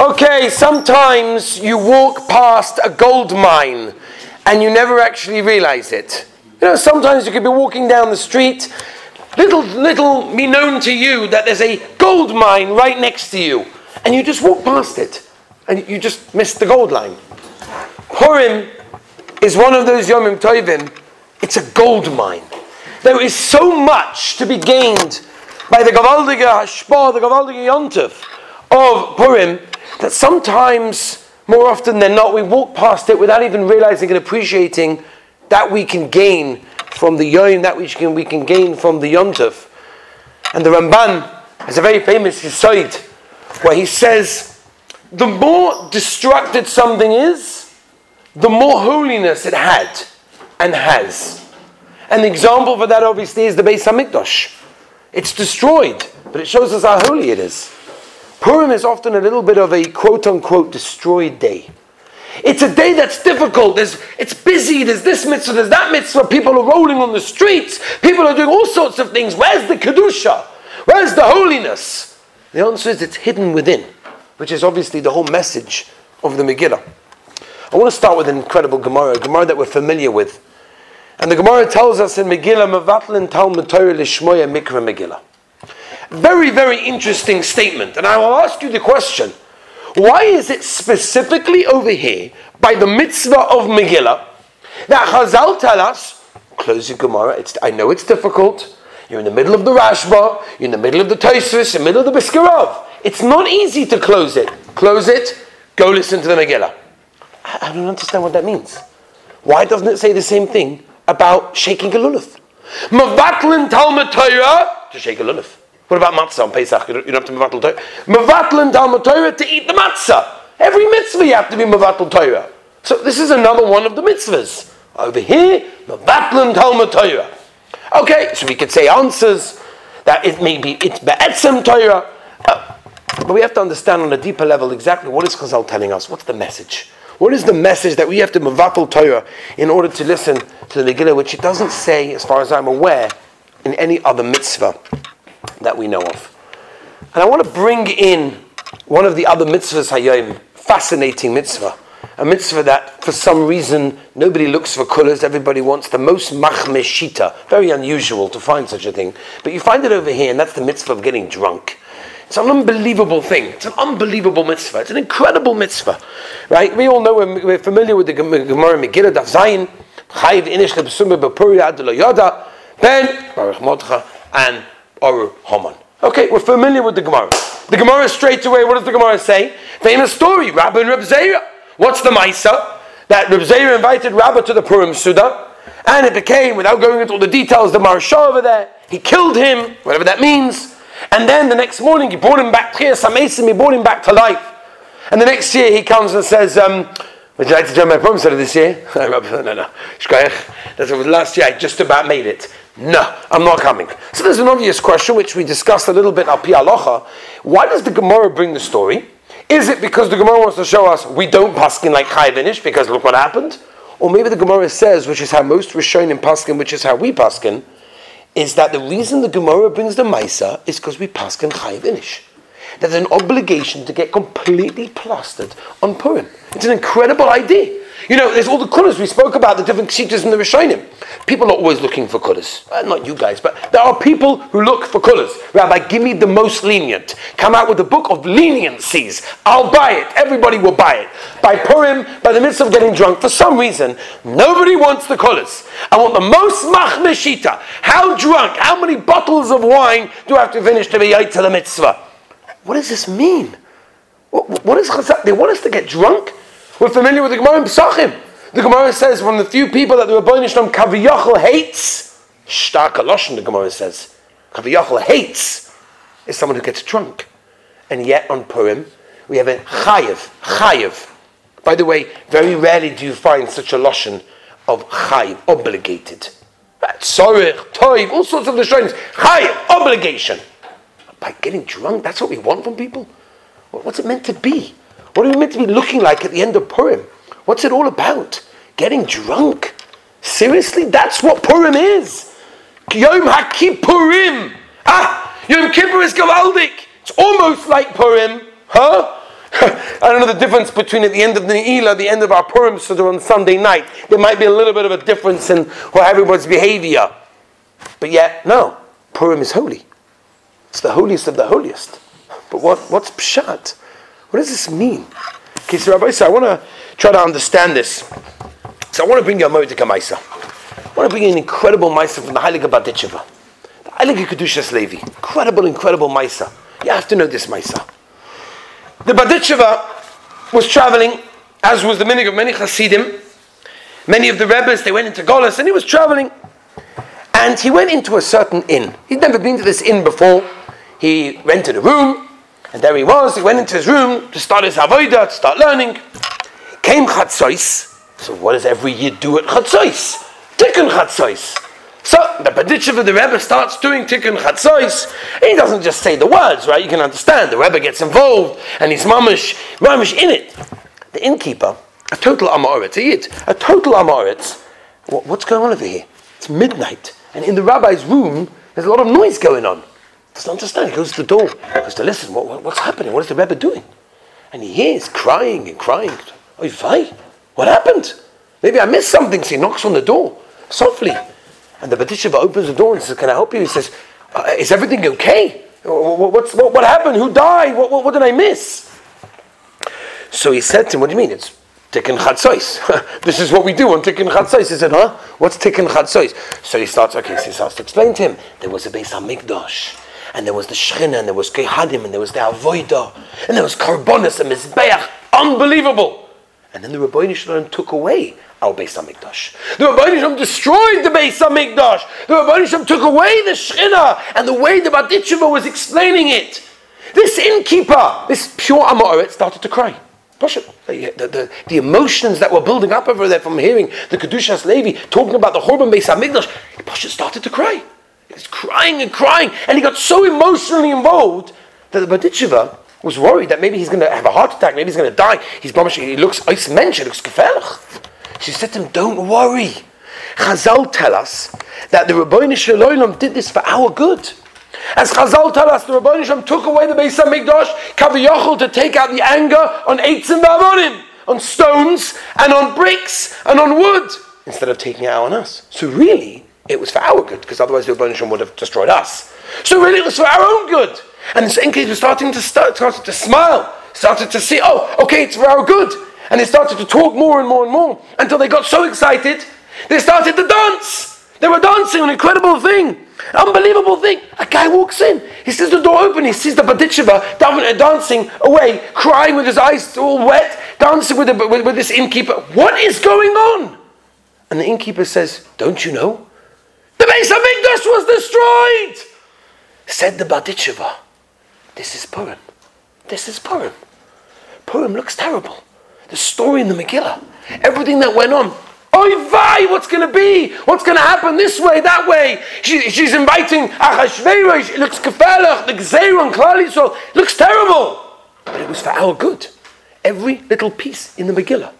Okay, sometimes you walk past a gold mine and you never actually realize it. You know, sometimes you could be walking down the street, little, little be known to you that there's a gold mine right next to you, and you just walk past it, and you just miss the gold line. Purim is one of those Yomim Tovim, it's a gold mine. There is so much to be gained by the Gavaldige Hashpah, the Gavaldige Yontif of Purim, that sometimes, more often than not, we walk past it without even realizing and appreciating that we can gain from the Yom, that we can, we can gain from the Yontif. And the Ramban has a very famous Yisoid where he says, the more destructed something is, the more holiness it had and has. And the example for that obviously is the Beis Hamikdash. It's destroyed, but it shows us how holy it is. Purim is often a little bit of a quote unquote destroyed day. It's a day that's difficult. There's, it's busy. There's this mitzvah, there's that mitzvah. People are rolling on the streets. People are doing all sorts of things. Where's the Kedusha? Where's the holiness? The answer is it's hidden within, which is obviously the whole message of the Megillah. I want to start with an incredible Gemara, a Gemara that we're familiar with. And the Gemara tells us in Megillah, Mevatlin Talmud Torah Lishmoya Mikra Megillah. Very, very interesting statement. And I will ask you the question why is it specifically over here by the mitzvah of Megillah that Chazal tell us, close your Gemara, it's, I know it's difficult. You're in the middle of the Rashba, you're in the middle of the Tosfos, in the middle of the Biskarov. It's not easy to close it. Close it, go listen to the Megillah. I, I don't understand what that means. Why doesn't it say the same thing about shaking a lulav? Mavatlin Talmud Torah to shake a lulav. What about matzah on Pesach? You don't, you don't have to mevatel Torah. Mevatel Talmud Torah to eat the matzah. Every mitzvah you have to be mevatel Torah. So this is another one of the mitzvahs. Over here, mevatel Talmud Torah. Okay, so we could say answers that it may be it's be'etzem Torah. Uh, but we have to understand on a deeper level exactly what is Chazal telling us. What's the message? What is the message that we have to mevatel Torah in order to listen to the Megillah, which it doesn't say, as far as I'm aware, in any other mitzvah that we know of. And I want to bring in one of the other mitzvahs hayom, fascinating mitzvah. A mitzvah that, for some reason, nobody looks for colors. Everybody wants the most machmeshita. Very unusual to find such a thing. But you find it over here, and that's the mitzvah of getting drunk. It's an unbelievable thing. It's an unbelievable mitzvah. It's an incredible mitzvah, right? We all know we're, familiar with the Gemara Megillah Daf Zayin, Chayiv Inish Lebsumah B'Puri Ad Yoda, Ben Baruch Mordechai, and or Haman. Okay, we're familiar with the Gemara. The Gemara straight away, what does the Gemara say? Famous story, Rabbi and Reb Zera. What's the Maisa? That Reb Zera invited Rabbi to the Purim Suda, and it became, without going into all the details, the Maharsha over there, he killed him, whatever that means, and then the next morning he brought him back, here, Samesim, he brought him back to life. And the next year he comes and says, um, would you like to join my Purim Suda this year? no, no, no. That's last year I just about made it. No, I'm not coming. So there's an obvious question which we discussed a little bit al pi alocha. Why does the Gemara bring the story? Is it because the Gemara wants to show us we don't paskin like Chayvinish because look what happened? Or maybe the Gemara says, which is how most Rishonim paskin, which is how we paskin, is that the reason the Gemara brings the Maisa is because we paskin Chayvinish. There's an obligation to get completely plastered on Purim. It's an incredible idea. You know, there's all the colours we spoke about, the different kshitas in the Rishonim. People are always looking for. Uh, not you guys, but there are people who look for colours. Rabbi, give me the most lenient. Come out with a book of leniencies. I'll buy it. Everybody will buy it. By Purim, by the midst of getting drunk, for some reason, nobody wants the colours. I want the most machmeshita. How drunk? How many bottles of wine do I have to finish to be yait to the mitzvah? What does this mean? What, what is Chazal? They want us to get drunk? We're familiar with the Gemara in Pesachim. The Gemara says from the few people that the Rabbi Shalom Kaviyachal hates, Shtar Kaloshin, the Gemara says, Kaviyachal hates is someone who gets drunk. And yet on Purim, we have a Chayiv, Chayiv. By the way, very rarely do you find such a Loshin of Chayiv, obligated. Sorry, Toiv, all sorts of destroyings. Chayiv, obligation. By getting drunk, that's what we want from people? What's it meant to be? What are we meant to be looking like at the end of Purim? What's it all about? Getting drunk? Seriously? That's what Purim is. Yom HaKippurim. Ah, Yom Kippur is Gavaldik. It's almost like Purim. Huh? I don't know the difference between at the end of the Ne'ilah, the end of our Purim Siddur on Sunday night. There might be a little bit of a difference in everyone's behavior. But yet, no, Purim is holy. It's the holiest of the holiest. But what, what's Pshat? What does this mean? Okay, so Rabbi, so I want to try to understand this. So I want to bring you a Moedika Maisa. I want to bring you an incredible Maisa from the Heilige Badicheva. The Heilige Kedushas Levi. Incredible, incredible Maisa. You have to know this Maisa. The Badicheva was traveling, as was the minig of many Hasidim. Many of the rebels, they went into Golas, and he was traveling. And he went into a certain inn. He'd never been to this inn before. He rented a room, and there he was. He went into his room to start his avodah, to start learning. Came Chatzos. So what does every year do at Chatzos? Tikkun Chatzos. So the Baditchev of the Rebbe starts doing Tikkun Chatzos. He doesn't just say the words, right? You can understand. The Rebbe gets involved, and he's mamish, mamish in it. The innkeeper, a total Amoritz, a Yid, a total Amoritz. What's going on over here? It's midnight, and in the rabbi's room, there's a lot of noise going on. Doesn't understand. He goes to the door, he goes to listen. What, what, what's happening? What is the Rebbe doing? And he hears crying and crying. Oy vay, what happened? Maybe I missed something. So he knocks on the door softly. And the Batishava opens the door and says, Can I help you? He says, uh, Is everything okay? What's, what, what happened? Who died? What, what, what, did I miss? So he said to him, What do you mean? It's Tikkun Chatzos. this is what we do on Tikkun Chatzos. He said, Huh? What's Tikkun Chatzos? So he starts, okay, so he starts to explain to him. There was a Beis HaMikdash and there was the Shechina, and there was Kehadim, and there was the Avoida, and there was Karbonis and Mizbeach. Unbelievable! And then the Rabbi Shalom took away our Beis HaMikdash. The Rabbi Shalom destroyed the Beis HaMikdash. The Rabbi Shalom took away the Shechina, and the way the Badicheva was explaining it. This innkeeper, this pure Amorit, started to cry. The, the, the, emotions that were building up over there from hearing the Kedushas Levi talking about the Churban Beis HaMikdash, Pasha started to cry. He's crying and crying, and he got so emotionally involved that the Badicheva was worried that maybe he's going to have a heart attack, maybe he's going to die. He's he looks ice mensch, he looks gefährlich. She said to him, "Don't worry." Chazal tell us that the Rabbeinu Shalom did this for our good. As Chazal tell us, the Rabbeinu Shalom took away the Beis Hamikdash, Kaviyachol, to take out the anger on Eitzim V'Avonim, on stones and on bricks and on wood, instead of taking it out on us. So really, it was for our good, because otherwise the Rebbeinu would have destroyed us. So really it was for our own good. And the case was starting to start, started to smile, started to see, oh, okay, it's for our good. And they started to talk more and more and more until they got so excited, they started to dance. They were dancing, an incredible thing, unbelievable thing. A guy walks in, he sees the door open, he sees the Badicheva dancing away, crying with his eyes all wet, dancing with, the, with, with this innkeeper. What is going on? And the innkeeper says, Don't you know? The base of Hamikdash was destroyed. Said the Badicheva, this is Purim. This is Purim. Purim looks terrible. The story in the Megillah, everything that went on. Oy vay, what's going to be? What's going to happen this way, that way? She, she's inviting Achashverosh. It looks gefährlich. The Gzeron, Klal Yisrael. looks terrible. But it was for our good. Every little piece in the Megillah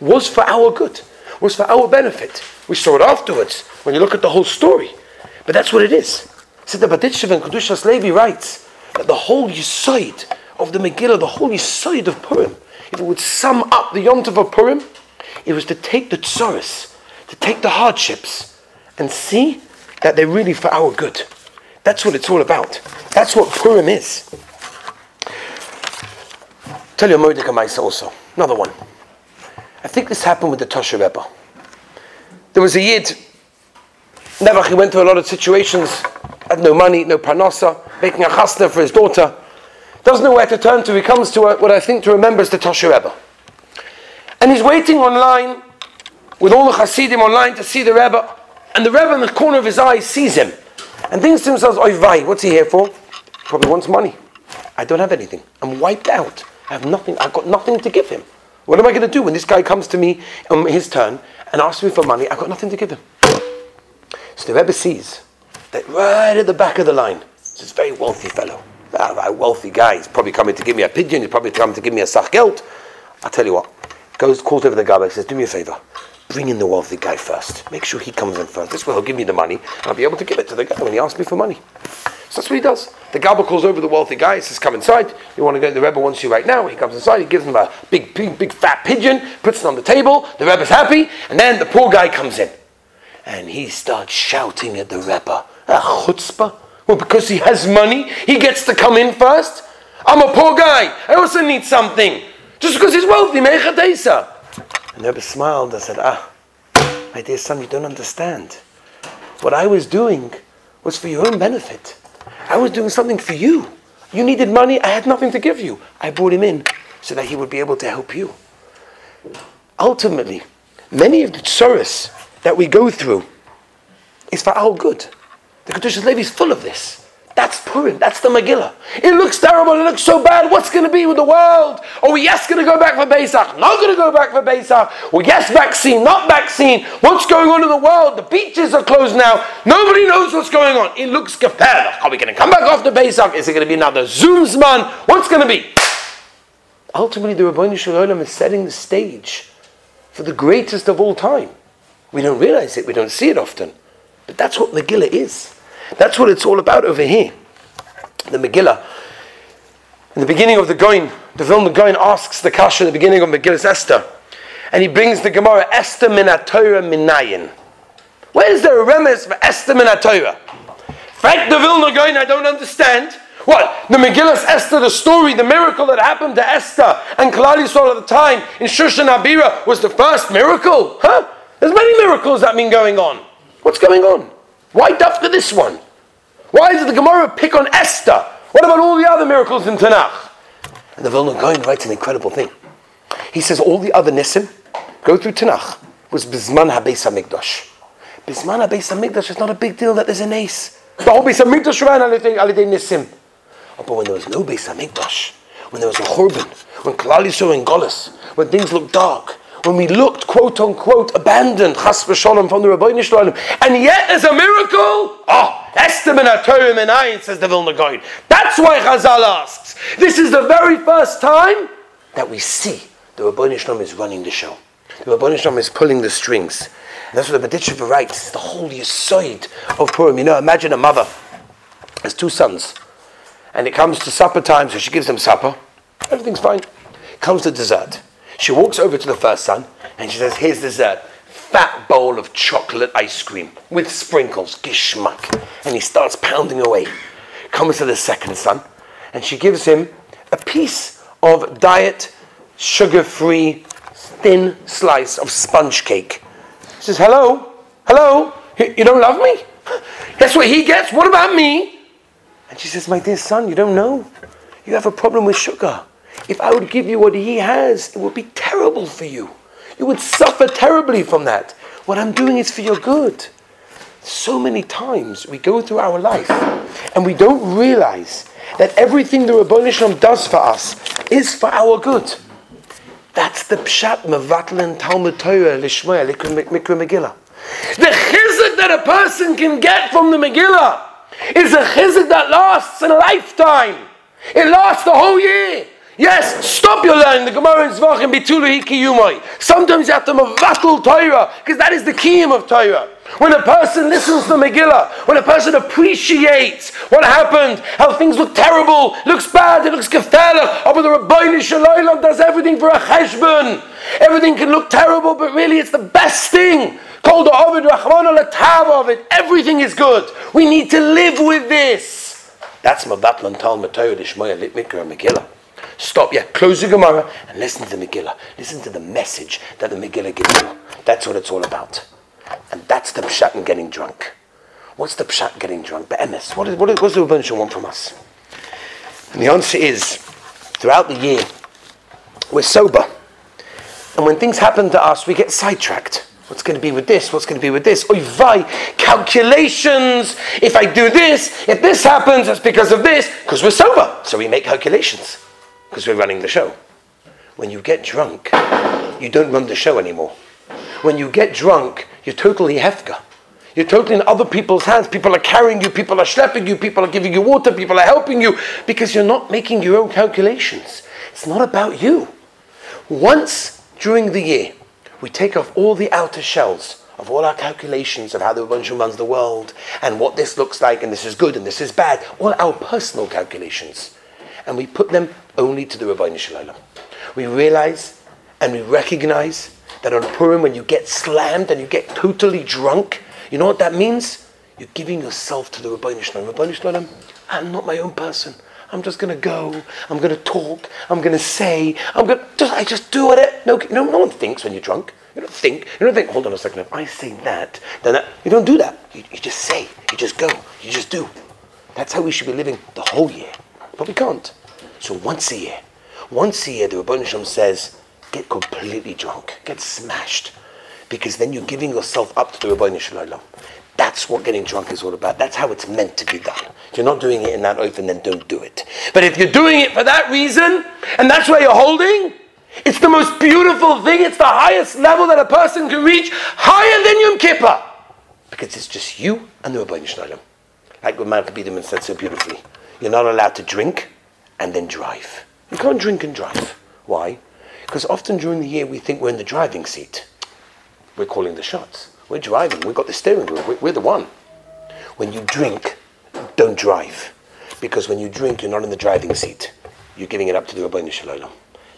was for our good, was for our benefit. We saw it afterwards when you look at the whole story. But that's what it is. So the Baditshev and Kedushas Levi writes that the whole Yisoid of the Megillah, the whole Yisoid of Purim, if it would sum up the Yontav of Purim, it was to take the tsuris, to take the hardships, and see that they're really for our good. That's what it's all about. That's what Purim is. Tell you a Mordecai also. Another one. I think this happened with the Tosher Rebbe. There was a Yid, never he went through a lot of situations, had no money, no parnasa, making a chasna for his daughter, doesn't know where to turn to. He comes to what I think to remember is the Tosher Rebbe. And he's waiting online with all the Hasidim online to see the Rebbe. And the Rebbe in the corner of his eye sees him and thinks to himself, Oy vay, what's he here for? Probably wants money. I don't have anything. I'm wiped out. I have nothing. I've got nothing to give him. What am I going to do when this guy comes to me on his turn and asks me for money? I've got nothing to give him. So the Rebbe sees that right at the back of the line, this very wealthy fellow, ah, a wealthy guy. He's probably coming to give me a pidyon. He's probably coming to give me a sachgelt. I'll tell you what. Goes, calls over the guy, says, "Do me a favor. Bring in the wealthy guy first. Make sure he comes in first. This way he'll give me the money. and I'll be able to give it to the guy when he asks me for money." So that's what he does. The Gabba calls over the wealthy guy, he says, Come inside. You want to go? The Rebbe wants you right now. He comes inside, he gives him a big, big, big fat pidyon, puts it on the table. The Rebbe's happy, and then the poor guy comes in. And he starts shouting at the Rebbe, a chutzpah. Well, because he has money, he gets to come in first. I'm a poor guy. I also need something. Just because he's wealthy, mechadesa. And the Rebbe smiled and said, Ah, my dear son, you don't understand. What I was doing was for your own benefit. I was doing something for you. You needed money, I had nothing to give you. I brought him in so that he would be able to help you. Ultimately, many of the tsuras that we go through is for our good. The Kedushas Levi is full of this. That's Purim. That's the Megillah. It looks terrible. It looks so bad. What's going to be with the world? Are we yes going to go back for Pesach? Not going to go back for Pesach. Well, yes, vaccine, not vaccine. What's going on in the world? The beaches are closed now. Nobody knows what's going on. It looks gefährlich. Are we going to come back after Pesach? Is it going to be another Zoomsman? What's going to be? Ultimately, the Shel Olam is setting the stage for the greatest of all time. We don't realize it. We don't see it often. But that's what Megillah is. That's what it's all about over here. The Megillah. In the beginning of the Goin, the Vilna Gaon asks the Kasha in the beginning of Megillas Esther. And he brings the Gemara, Esther min Torah minayin. Where is there a remes for Esther min Torah? Frank the Vilna Gaon, I don't understand. What? The Megillas Esther, the story, the miracle that happened to Esther and Klal Yisrael at the time in Shushan Abira was the first miracle? Huh? There's many miracles that have been going on. What's going on? Why dafka this one? Why does the Gemara pick on Esther? What about all the other miracles in Tanakh? And the Vilna Gaon writes an incredible thing. He says all the other Nisim go through Tanakh was Bizman HaBeis HaMikdash. Bizman HaBeis HaMikdash is not a big deal that there's an ace. The whole Beis HaMikdash ran Alidei Nisim. Oh, but when there was no Beis HaMikdash, when there was a Churban, when Klal Yisrael in Golis, when things looked dark, when we looked, quote unquote, abandoned, chas v'sholem, from the Rabbi and yet there's a miracle. Oh, Esther min Torah minayin, says the Vilna Gaon. That's why Chazal asks. This is the very first time that we see the Rabbi is running the show. The Rabbi is pulling the strings. And that's what the Meditcheva writes. The whole side of Purim. You know, imagine a mother has two sons, and it comes to supper time, so she gives them supper. Everything's fine. Comes to dessert. She walks over to the first son and she says, Here's dessert. Fat bowl of chocolate ice cream with sprinkles, gishmak. And he starts pounding away. Comes to the second son and she gives him a piece of diet, sugar free, thin slice of sponge cake. He says, Hello? Hello? You don't love me? That's what he gets. What about me? And she says, My dear son, you don't know. You have a problem with sugar. If I would give you what he has, it would be terrible for you. You would suffer terribly from that. What I'm doing is for your good. So many times we go through our life and we don't realize that everything the Rabbi Shalom does for us is for our good. That's the pshat mevatlan Talmud Torah lishmoya mikra Megillah. The chizuk that a person can get from the Megillah is a chizuk that lasts a lifetime. It lasts the whole year. Yes, stop your learning the Gemara in Zvachim Bitulu Hikiyumai. Sometimes you have to mavatul Torah, because that is the kiyum of Torah. When a person listens to Megillah, when a person appreciates what happened, how things look terrible, looks bad, it looks gefährlich, oh, but the Rabbi Shalom does everything for a cheshbon. Everything can look terrible, but really it's the best thing. Called the Ovid Rahman al of it. Everything is good. We need to live with this. That's Mabatlan Talmud Torah Lishmoya Litmikra Megillah. Stop, yeah, close the Gemara and listen to the Megillah. Listen to the message that the Megillah gives you. That's what it's all about. And that's the pshat in getting drunk. What's the pshat getting drunk? Be'emes. What, is, what, is, what does the Rebbeinu want from us? And the answer is, throughout the year, we're sober. And when things happen to us, we get sidetracked. What's going to be with this? What's going to be with this? Oy vay, calculations. If I do this, if this happens, it's because of this, because we're sober. So we make calculations because we're running the show. When you get drunk, you don't run the show anymore. When you get drunk, you're totally hefka. You're totally in other people's hands. People are carrying you, people are schlepping you, people are giving you water, people are helping you because you're not making your own calculations. It's not about you. Once during the year, we take off all the outer shells of all our calculations of how the Rebbeinu runs the world and what this looks like and this is good and this is bad, all our personal calculations. And we put them only to the Rebbeinu Shalom. We realize and we recognize that on Purim, when you get slammed and you get totally drunk, you know what that means? You're giving yourself to the Rebbeinu Shalom. Rebbeinu Shalom, I'm not my own person. I'm just going to go. I'm going to talk. I'm going to say. I'm going. Just I just do it. No, no, no one thinks when you're drunk. You don't think. You don't think. Hold on a second. If I say that, then that, you don't do that. You, you just say. You just go. You just do. That's how we should be living the whole year. But we can't. So once a year, once a year, the Rebbeinu Shalom says, get completely drunk, get smashed, because then you're giving yourself up to the Rebbeinu Shalom. That's what getting drunk is all about. That's how it's meant to be done. If you're not doing it in that oath, then don't do it. But if you're doing it for that reason, and that's where you're holding, it's the most beautiful thing. It's the highest level that a person can reach, higher than Yom Kippur. Because it's just you and the Rebbeinu Shalom. Like what Malka Biederman said so beautifully. You're not allowed to drink and then drive. You can't drink and drive. Why? Because often during the year we think we're in the driving seat. We're calling the shots. We're driving. We've got the steering wheel. We're the one. When you drink, don't drive. Because when you drink, you're not in the driving seat. You're giving it up to the Rebbeinu Shalom.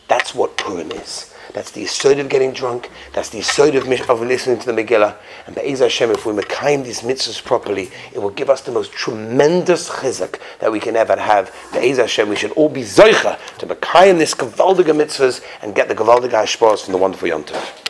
That's what Purim is. That's the aside of getting drunk. That's the aside of, of listening to the Megillah. And Be'ez Hashem, if we make these mitzvahs properly, it will give us the most tremendous chizuk that we can ever have. Be'ez Hashem, we should all be zoicha to make this gewaldige mitzvahs and get the gewaldige hashpos from the wonderful Yom.